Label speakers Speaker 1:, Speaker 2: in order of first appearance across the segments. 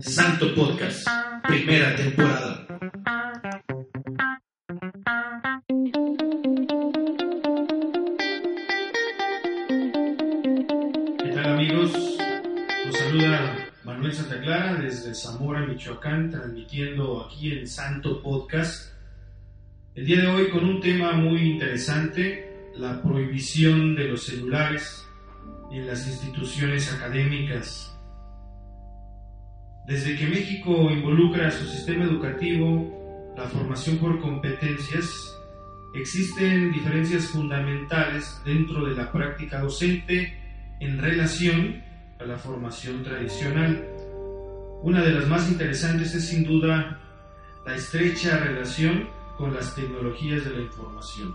Speaker 1: Santo Podcast, primera temporada. ¿Qué tal amigos? Los saluda Manuel Santa Clara desde Zamora, Michoacán, transmitiendo aquí en Santo Podcast. El día de hoy con un tema muy interesante, la prohibición de los celulares en las instituciones académicas. Desde que México involucra a su sistema educativo la formación por competencias, existen diferencias fundamentales dentro de la práctica docente en relación a la formación tradicional. Una de las más interesantes es sin duda la estrecha relación con las tecnologías de la información.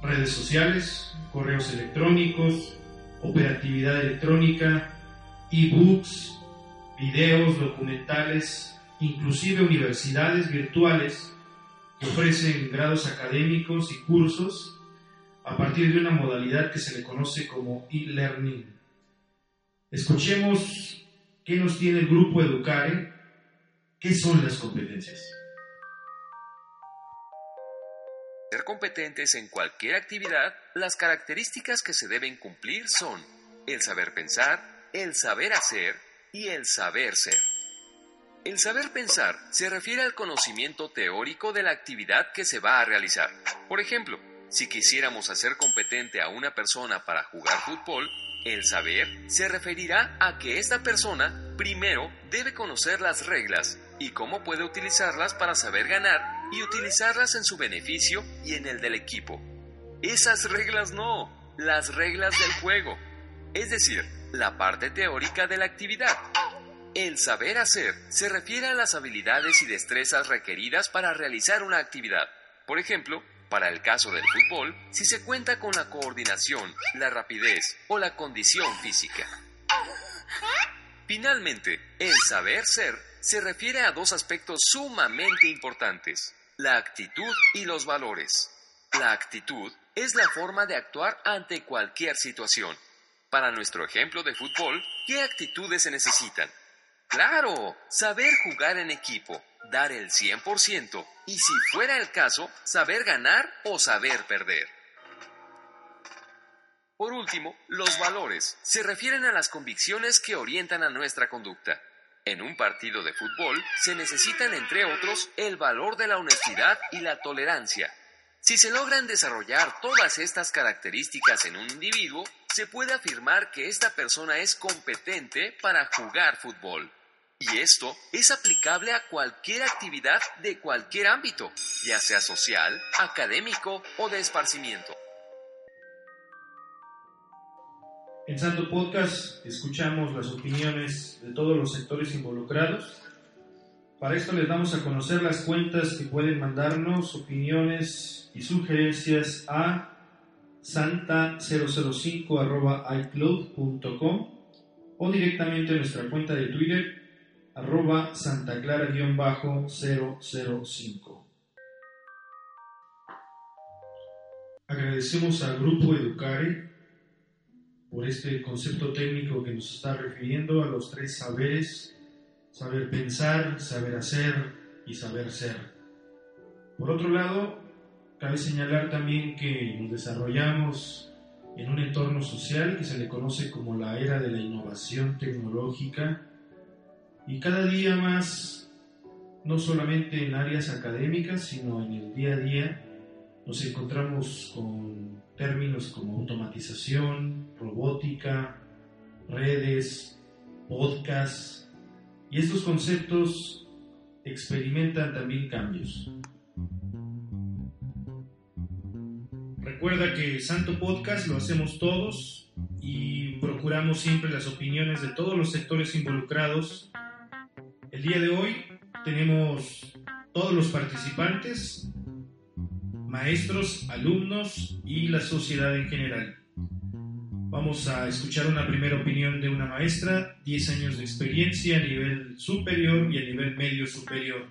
Speaker 1: Redes sociales, correos electrónicos, operatividad electrónica, e-books, videos, documentales, inclusive universidades virtuales que ofrecen grados académicos y cursos a partir de una modalidad que se le conoce como e-learning. Escuchemos qué nos tiene el grupo Educare, qué son las competencias.
Speaker 2: Ser competentes en cualquier actividad, las características que se deben cumplir son el saber pensar, el saber hacer y el saber ser. El saber pensar se refiere al conocimiento teórico de la actividad que se va a realizar. Por ejemplo, si quisiéramos hacer competente a una persona para jugar fútbol, el saber se referirá a que esta persona primero debe conocer las reglas y cómo puede utilizarlas para saber ganar y utilizarlas en su beneficio y en el del equipo. Esas reglas no, las reglas del juego, es decir, la parte teórica de la actividad. El saber hacer se refiere a las habilidades y destrezas requeridas para realizar una actividad. Por ejemplo, para el caso del fútbol, si se cuenta con la coordinación, la rapidez o la condición física. Finalmente, el saber ser se refiere a dos aspectos sumamente importantes, la actitud y los valores. La actitud es la forma de actuar ante cualquier situación. Para nuestro ejemplo de fútbol, ¿qué actitudes se necesitan? Claro, saber jugar en equipo, dar el 100% y si fuera el caso, saber ganar o saber perder. Por último, los valores se refieren a las convicciones que orientan a nuestra conducta. En un partido de fútbol se necesitan, entre otros, el valor de la honestidad y la tolerancia. Si se logran desarrollar todas estas características en un individuo, se puede afirmar que esta persona es competente para jugar fútbol. Y esto es aplicable a cualquier actividad de cualquier ámbito, ya sea social, académico o de esparcimiento.
Speaker 1: En Santo Podcast escuchamos las opiniones de todos los sectores involucrados. Para esto les damos a conocer las cuentas que pueden mandarnos opiniones y sugerencias a santa005.icloud.com o directamente a nuestra cuenta de Twitter arroba santaclara-005. Agradecemos al Grupo Educare por este concepto técnico que nos está refiriendo a los tres saberes, saber pensar, saber hacer y saber ser. Por otro lado, cabe señalar también que nos desarrollamos en un entorno social que se le conoce como la era de la innovación tecnológica y cada día más, no solamente en áreas académicas, sino en el día a día, nos encontramos con términos como automatización, robótica, redes, podcast, y estos conceptos experimentan también cambios. Recuerda que Santo Podcast lo hacemos todos y procuramos siempre las opiniones de todos los sectores involucrados. El día de hoy tenemos todos los participantes maestros, alumnos y la sociedad en general. Vamos a escuchar una primera opinión de una maestra, 10 años de experiencia a nivel superior y a nivel medio superior.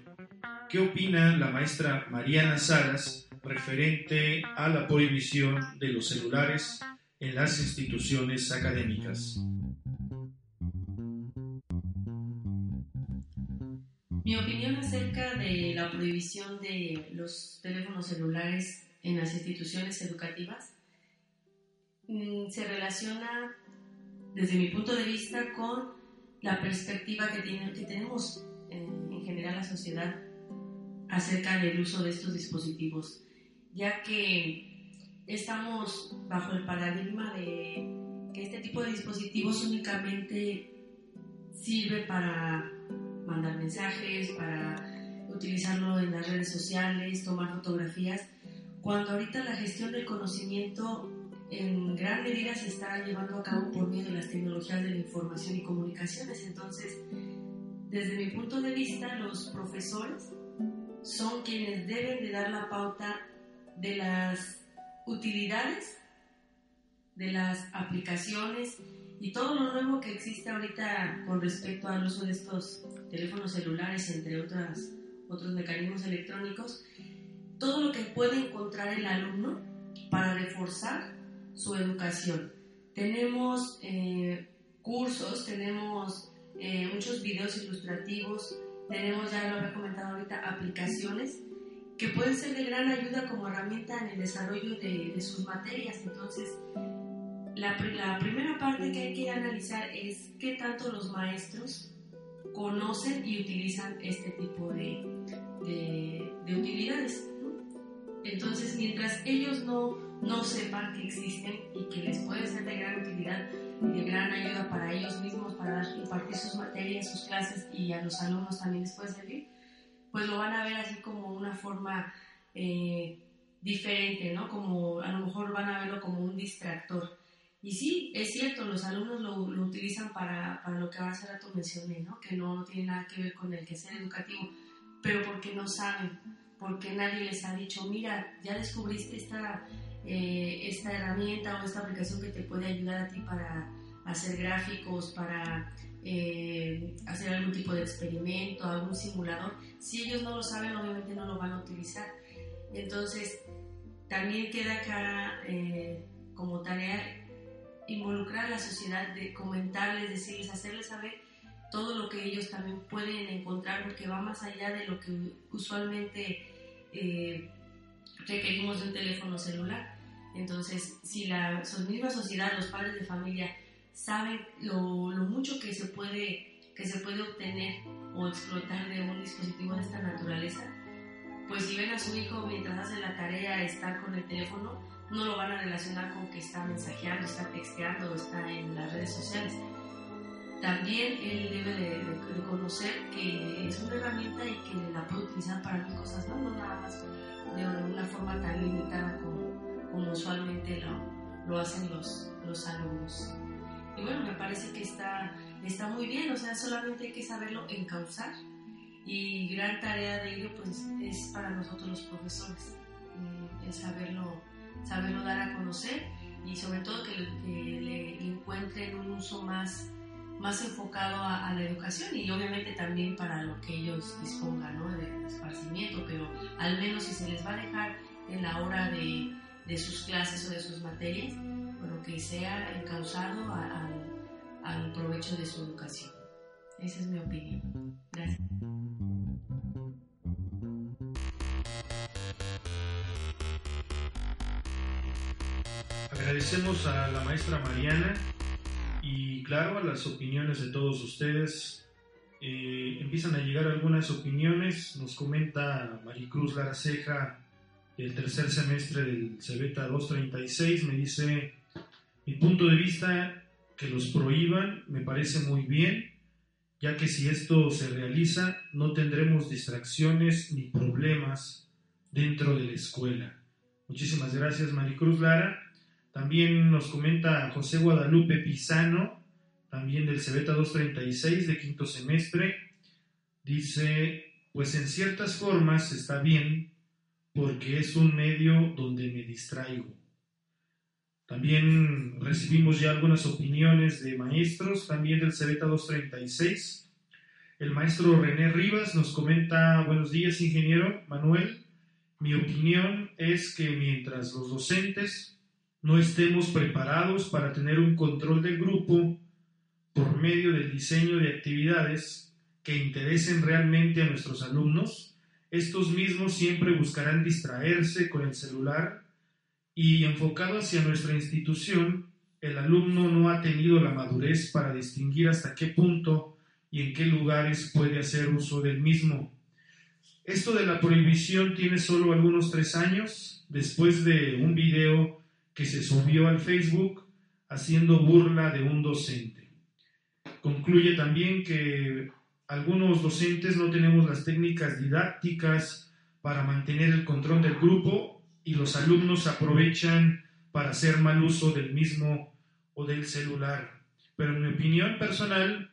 Speaker 1: ¿Qué opina la maestra Mariana Salas referente a la prohibición de los celulares en las instituciones académicas?
Speaker 3: Mi opinión acerca de la prohibición de los teléfonos celulares en las instituciones educativas mm, se relaciona desde mi punto de vista con la perspectiva que, tiene, que tenemos en, en general la sociedad acerca del uso de estos dispositivos, ya que estamos bajo el paradigma de que este tipo de dispositivos únicamente sirve para mandar mensajes, para utilizarlo en las redes sociales, tomar fotografías, cuando ahorita la gestión del conocimiento en gran medida se está llevando a cabo por medio de las tecnologías de la información y comunicaciones. Entonces, desde mi punto de vista, los profesores son quienes deben de dar la pauta de las utilidades, de las aplicaciones y todo lo nuevo que existe ahorita con respecto al uso de estos teléfonos celulares, entre otras, otros mecanismos electrónicos, todo lo que puede encontrar el alumno para reforzar su educación. Tenemos eh, cursos, tenemos eh, muchos videos ilustrativos, tenemos, ya lo había comentado ahorita, aplicaciones que pueden ser de gran ayuda como herramienta en el desarrollo de, de sus materias. Entonces, la, la, primera parte que hay que analizar es qué tanto los maestros conocen y utilizan este tipo de, de, de utilidades. Entonces, mientras ellos no, no sepan que existen y que les puede ser de gran utilidad y de gran ayuda para ellos mismos, para impartir sus materias, sus clases y a los alumnos también les puede servir, pues lo van a ver así como una forma eh, diferente, ¿no? Como a lo mejor van a verlo como un distractor. Y sí, es cierto, los alumnos lo, lo utilizan para, para, lo que hace rato mencioné, ¿no? Que no, tiene nada que ver con el quehacer educativo, pero porque no saben, porque nadie les ha dicho, mira, ya descubriste esta, eh, esta herramienta o esta aplicación que te puede ayudar a ti para hacer gráficos, para eh, hacer algún tipo de experimento, algún simulador. Si ellos no lo saben, obviamente no lo van a utilizar. Entonces, también queda acá eh, como tarea involucrar a la sociedad, de comentarles, decirles, hacerles saber todo lo que ellos también pueden encontrar, porque va más allá de lo que usualmente eh, requerimos de un teléfono celular. Entonces, si la misma sociedad, los padres de familia, saben lo, lo, mucho que se, puede, que se puede obtener o explotar de un dispositivo de esta naturaleza, pues si ven a su hijo mientras hace la tarea estar con el teléfono, no lo van a relacionar con que está mensajeando, está texteando está en las redes sociales. También él debe de, de, conocer que es una herramienta y que la puede utilizar para mil cosas, no, no nada más de una forma tan limitada como como usualmente lo, lo hacen los, los alumnos. Y bueno, me parece que está, está muy bien, o sea, solamente hay que saberlo encauzar y gran tarea de ello pues es para nosotros los profesores, eh, el saberlo, saberlo dar a conocer y sobre todo que, que le, encuentren un uso más, más enfocado a, a, la educación y obviamente también para lo que ellos dispongan ¿no? de esparcimiento, pero al menos si se les va a dejar en la hora de, de sus clases o de sus materias, bueno, que sea encauzado al, al provecho de su educación. Esa es mi opinión. Gracias.
Speaker 1: Agradecemos a la maestra Mariana y claro a las opiniones de todos ustedes. Eh, empiezan a llegar algunas opiniones. Nos comenta Maricruz Ceja el tercer semestre del Cebeta 236, me dice, mi punto de vista, que los prohíban me parece muy bien, ya que si esto se realiza no tendremos distracciones ni problemas dentro de la escuela. Muchísimas gracias Maricruz Lara. También nos comenta José Guadalupe Pisano, también del Cebeta 236 de quinto semestre. Dice, pues en ciertas formas está bien porque es un medio donde me distraigo. También recibimos ya algunas opiniones de maestros, también del Cebeta 236. El maestro René Rivas nos comenta, buenos días, ingeniero Manuel. Mi opinión es que mientras los docentes no estemos preparados para tener un control del grupo por medio del diseño de actividades que interesen realmente a nuestros alumnos, estos mismos siempre buscarán distraerse con el celular y enfocado hacia nuestra institución, el alumno no ha tenido la madurez para distinguir hasta qué punto y en qué lugares puede hacer uso del mismo. Esto de la prohibición tiene solo algunos tres años, después de un video que se subió al Facebook haciendo burla de un docente. Concluye también que algunos docentes no tenemos las técnicas didácticas para mantener el control del grupo y los alumnos aprovechan para hacer mal uso del mismo o del celular. Pero en mi opinión personal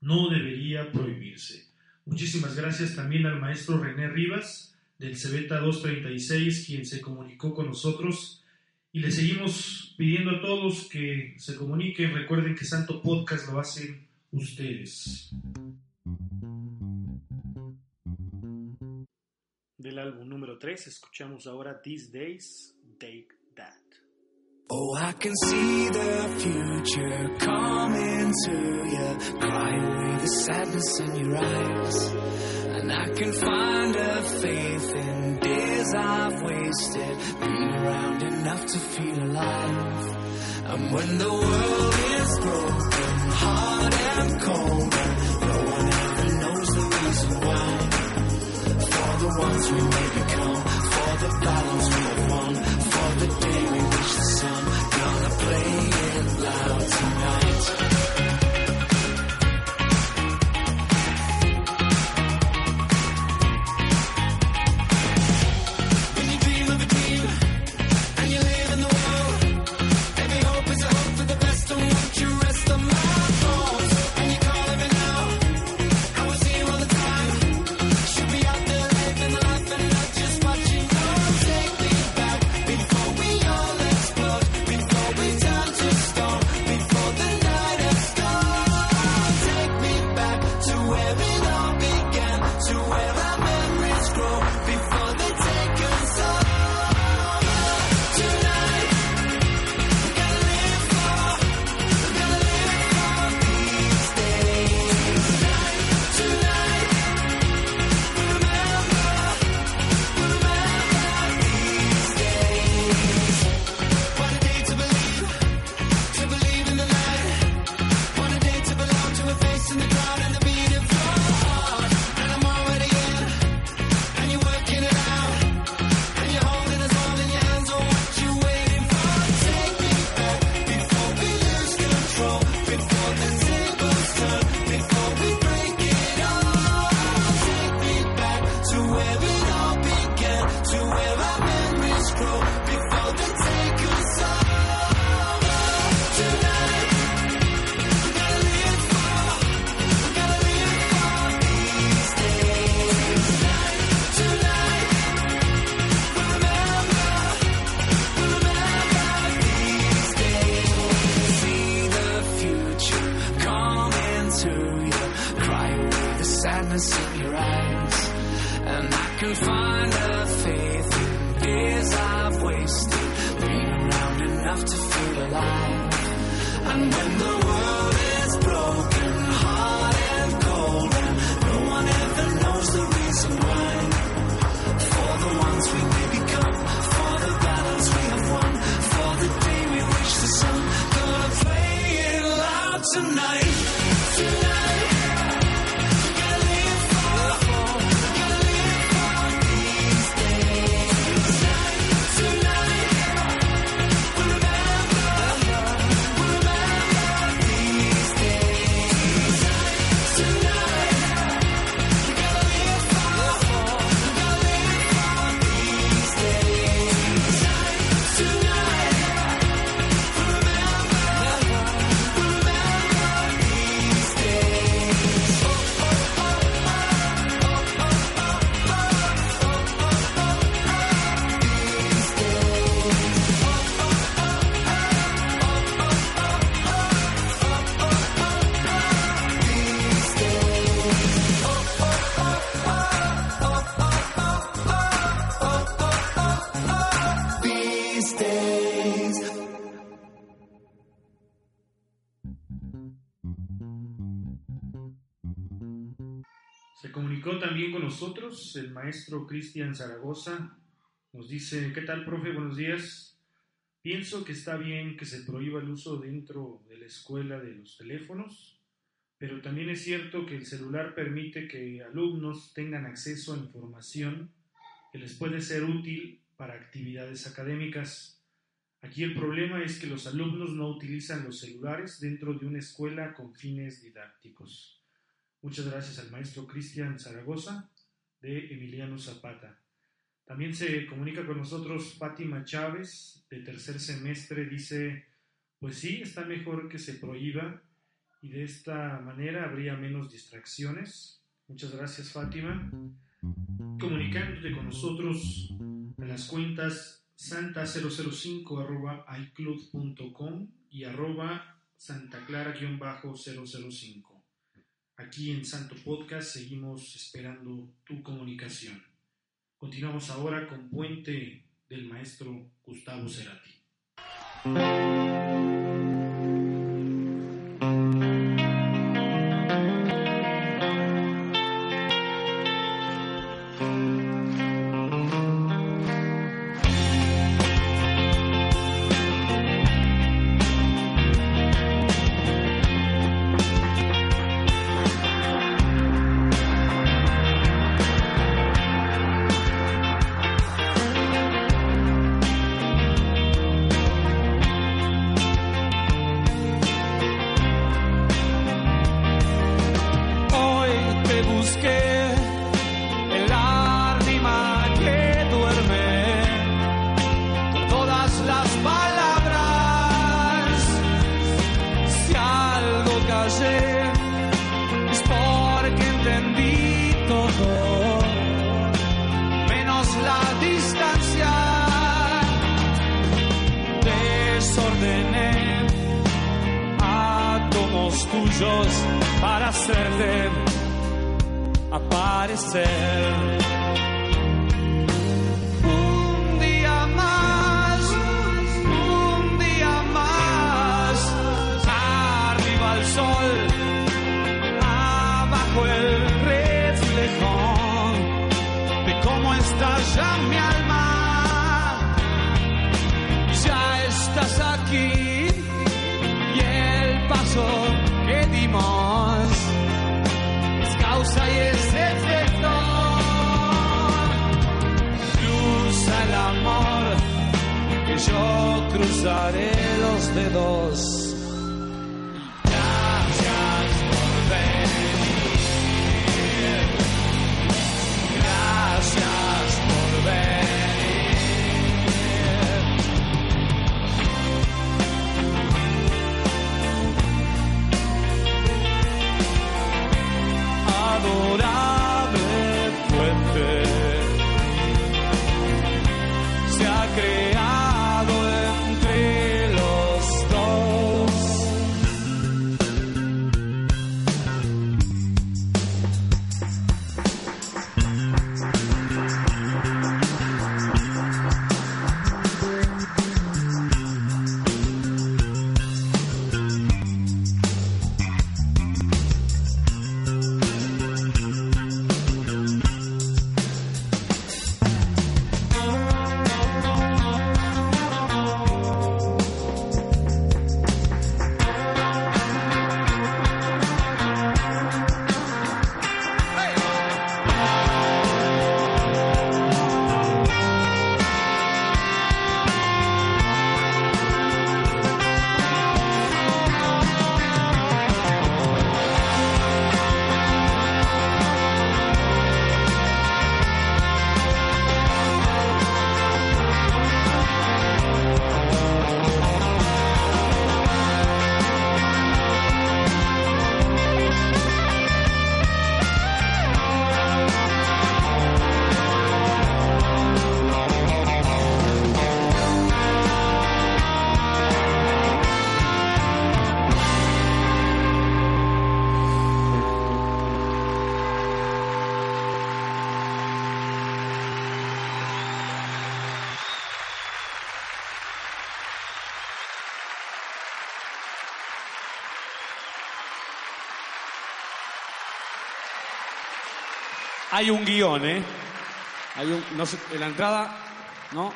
Speaker 1: no debería prohibirse. Muchísimas gracias también al maestro René Rivas del Cebeta 236, quien se comunicó con nosotros. Y le seguimos pidiendo a todos que se comuniquen. Recuerden que Santo Podcast lo hacen ustedes. Del álbum número 3 escuchamos ahora These Days, Take That.
Speaker 4: Oh, I can see the future coming to you, crying away the sadness in your eyes. And I can find a faith in days I've wasted, being around enough to feel alive. And when the world is broken, hard and cold, we may become for the following. Can find a faith in days I've wasted. Being around enough to feel alive. And when the world is broken, hard and cold, and no one ever knows the reason why. For the ones we may become, for the battles we have won, for the day we reach the sun, gonna play it loud. Tonight,
Speaker 1: el maestro Cristian Zaragoza. Nos dice, ¿qué tal, profe? Buenos días. Pienso que está bien que se prohíba el uso dentro de la escuela de los teléfonos, pero también es cierto que el celular permite que alumnos tengan acceso a información que les puede ser útil para actividades académicas. Aquí el problema es que los alumnos no utilizan los celulares dentro de una escuela con fines didácticos. Muchas gracias al maestro Cristian Zaragoza de Emiliano Zapata. También se comunica con nosotros Fátima Chávez, de tercer semestre, dice, pues sí, está mejor que se prohíba y de esta manera habría menos distracciones. Muchas gracias Fátima. Comunicándote con nosotros en las cuentas santa005 arroba icloud.com y arroba santaclara-005. Aquí en Santo Podcast seguimos esperando tu comunicación. Continuamos ahora con Puente del maestro Gustavo Cerati.
Speaker 5: Tuyos para hacerle aparecer. Cruzaré los dedos. Hay un guion, ¿eh? Hay un, en la entrada, ¿no?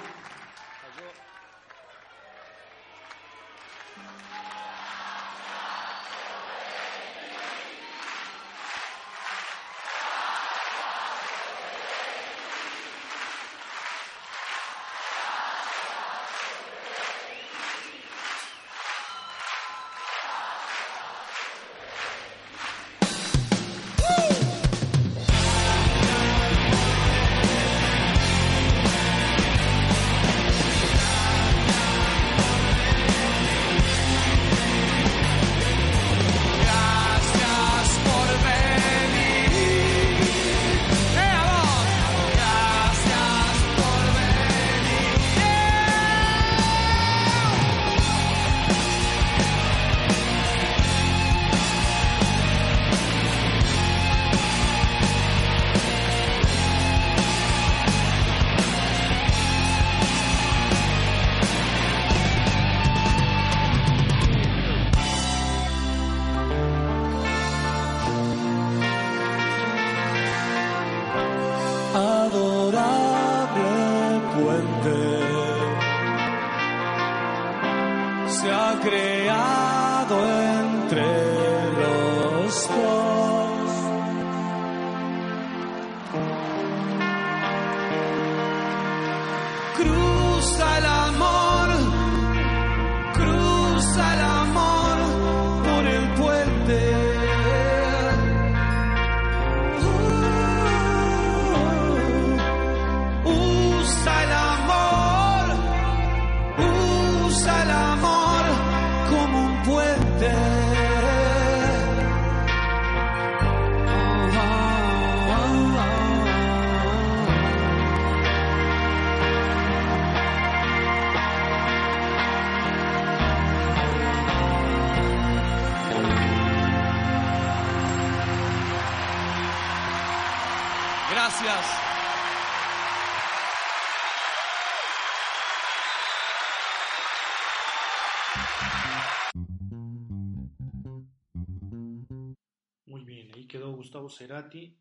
Speaker 1: Gustavo Cerati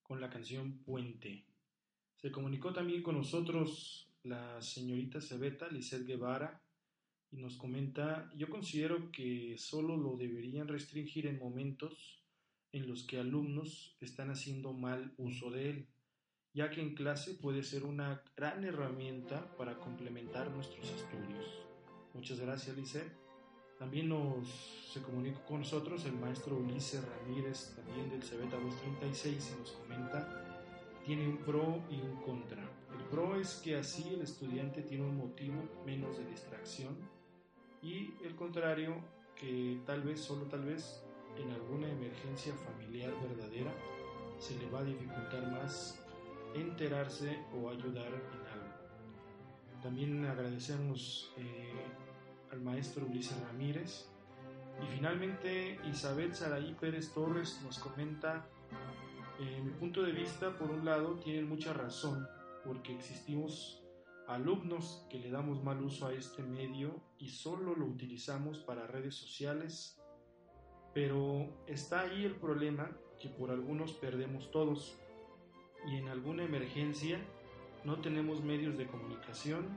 Speaker 1: con la canción Puente. Se comunicó también con nosotros la señorita Cebeta, Lizeth Guevara, y nos comenta, yo considero que solo lo deberían restringir en momentos en los que alumnos están haciendo mal uso de él, ya que en clase puede ser una gran herramienta para complementar nuestros estudios. Muchas gracias, Lizeth. También nos se comunicó con nosotros el maestro Ulises Ramírez, también del Cebeta 236, y nos comenta, tiene un pro y un contra. El pro es que así el estudiante tiene un motivo menos de distracción y el contrario, que tal vez, solo tal vez, en alguna emergencia familiar verdadera, se le va a dificultar más enterarse o ayudar en algo. También agradecemos eh, al maestro Ulises Ramírez. Y finalmente Isabel Saraí Pérez Torres nos comenta, eh, mi punto de vista, por un lado, tienen mucha razón, porque existimos alumnos que le damos mal uso a este medio y solo lo utilizamos para redes sociales, pero está ahí el problema que por algunos perdemos todos y en alguna emergencia no tenemos medios de comunicación,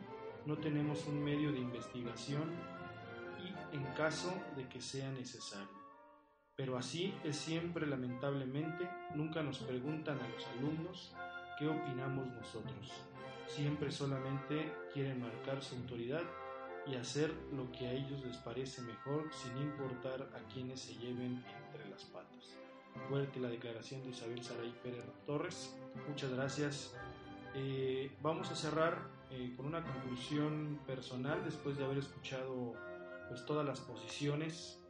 Speaker 1: no tenemos un medio de investigación y en caso de que sea necesario. Pero así es siempre lamentablemente, nunca nos preguntan a los alumnos qué opinamos nosotros. Siempre solamente quieren marcar su autoridad y hacer lo que a ellos les parece mejor sin importar a quienes se lleven entre las patas. Fuerte la declaración de Isabel Saray Pérez Torres. Muchas gracias. Eh, vamos a cerrar eh, con una conclusión personal después de haber escuchado pues, todas las posiciones.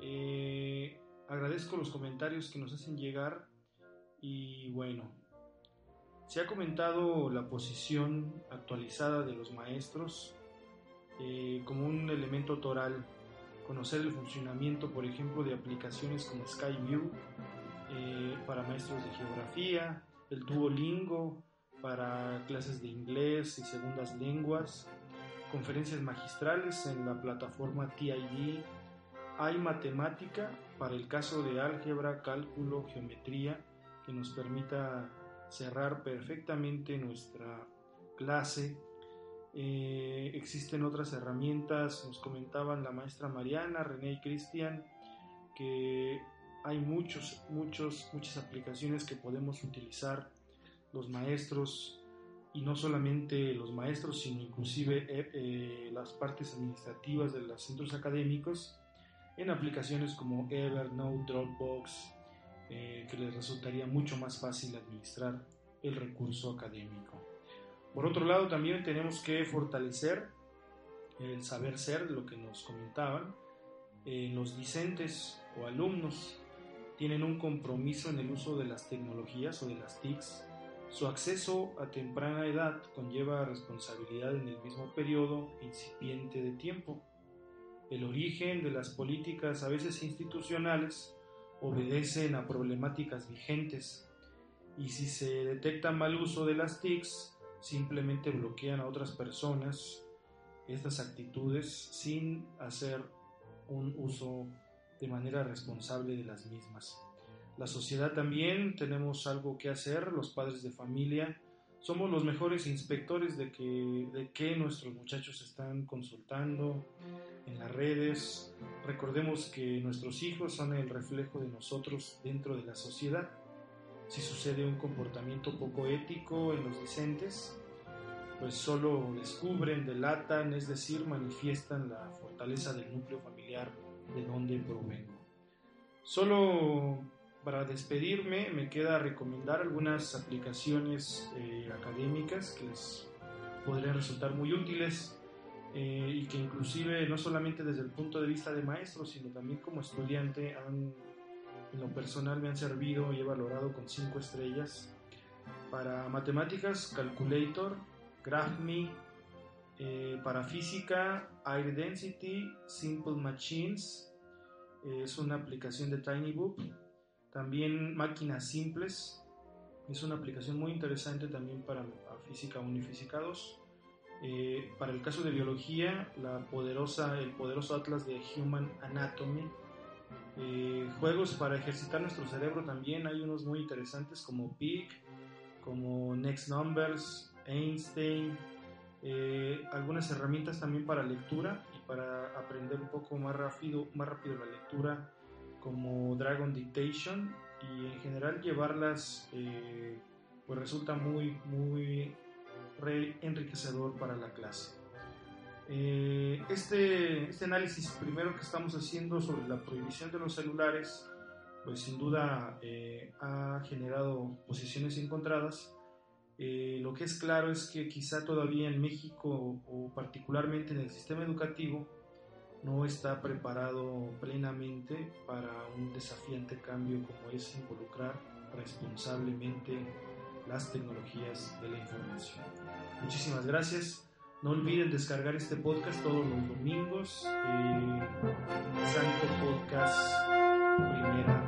Speaker 1: Eh, agradezco los comentarios que nos hacen llegar y bueno, se ha comentado la posición actualizada de los maestros eh, como un elemento toral, conocer el funcionamiento, por ejemplo, de aplicaciones como SkyView eh, para maestros de geografía, el Duolingo para clases de inglés y segundas lenguas, conferencias magistrales en la plataforma TID, hay matemática para el caso de álgebra, cálculo, geometría, que nos permita cerrar perfectamente nuestra clase. Eh, existen otras herramientas, nos comentaban la maestra Mariana, René y Cristian, que hay muchos, muchos, muchas aplicaciones que podemos utilizar los maestros y no solamente los maestros, sino inclusive eh, eh, las partes administrativas de los centros académicos en aplicaciones como Evernote, Dropbox, eh, que les resultaría mucho más fácil administrar el recurso académico. Por otro lado, también tenemos que fortalecer el saber ser, lo que nos comentaban. Eh, los discentes o alumnos tienen un compromiso en el uso de las tecnologías o de las TICs. Su acceso a temprana edad conlleva responsabilidad en el mismo periodo incipiente de tiempo. El origen de las políticas, a veces institucionales, obedecen a problemáticas vigentes y si se detecta mal uso de las TICs, simplemente bloquean a otras personas estas actitudes sin hacer un uso de manera responsable de las mismas. La sociedad también tenemos algo que hacer, los padres de familia somos los mejores inspectores de que, de que nuestros muchachos están consultando en las redes. Recordemos que nuestros hijos son el reflejo de nosotros dentro de la sociedad. Si sucede un comportamiento poco ético en los discentes, pues solo descubren, delatan, es decir, manifiestan la fortaleza del núcleo familiar de donde provengo. Solo para despedirme me queda recomendar algunas aplicaciones eh, académicas que les podrían resultar muy útiles eh, y que inclusive no solamente desde el punto de vista de maestro, sino también como estudiante han, en lo personal me han servido y he valorado con cinco estrellas. Para matemáticas, Calculator, GraphMe, eh, para física, Air Density, Simple Machines, eh, es una aplicación de TinyBook. También Máquinas Simples, es una aplicación muy interesante también para física 1 y física 2. Eh, para el caso de biología, la poderosa, el poderoso atlas de Human Anatomy. Eh, juegos para ejercitar nuestro cerebro también hay unos muy interesantes como PIC, como Next Numbers, Einstein, eh, algunas herramientas también para lectura y para aprender un poco más rápido, más rápido la lectura como Dragon Dictation y en general llevarlas eh, pues resulta muy muy re enriquecedor para la clase. Eh, este, este análisis primero que estamos haciendo sobre la prohibición de los celulares pues sin duda eh, ha generado posiciones encontradas eh, lo que es claro es que quizá todavía en México o particularmente en el sistema educativo no está preparado plenamente para un desafiante cambio como es involucrar responsablemente las tecnologías de la información. Muchísimas gracias. No olviden descargar este podcast todos los domingos. Eh, Santo Podcast, primera.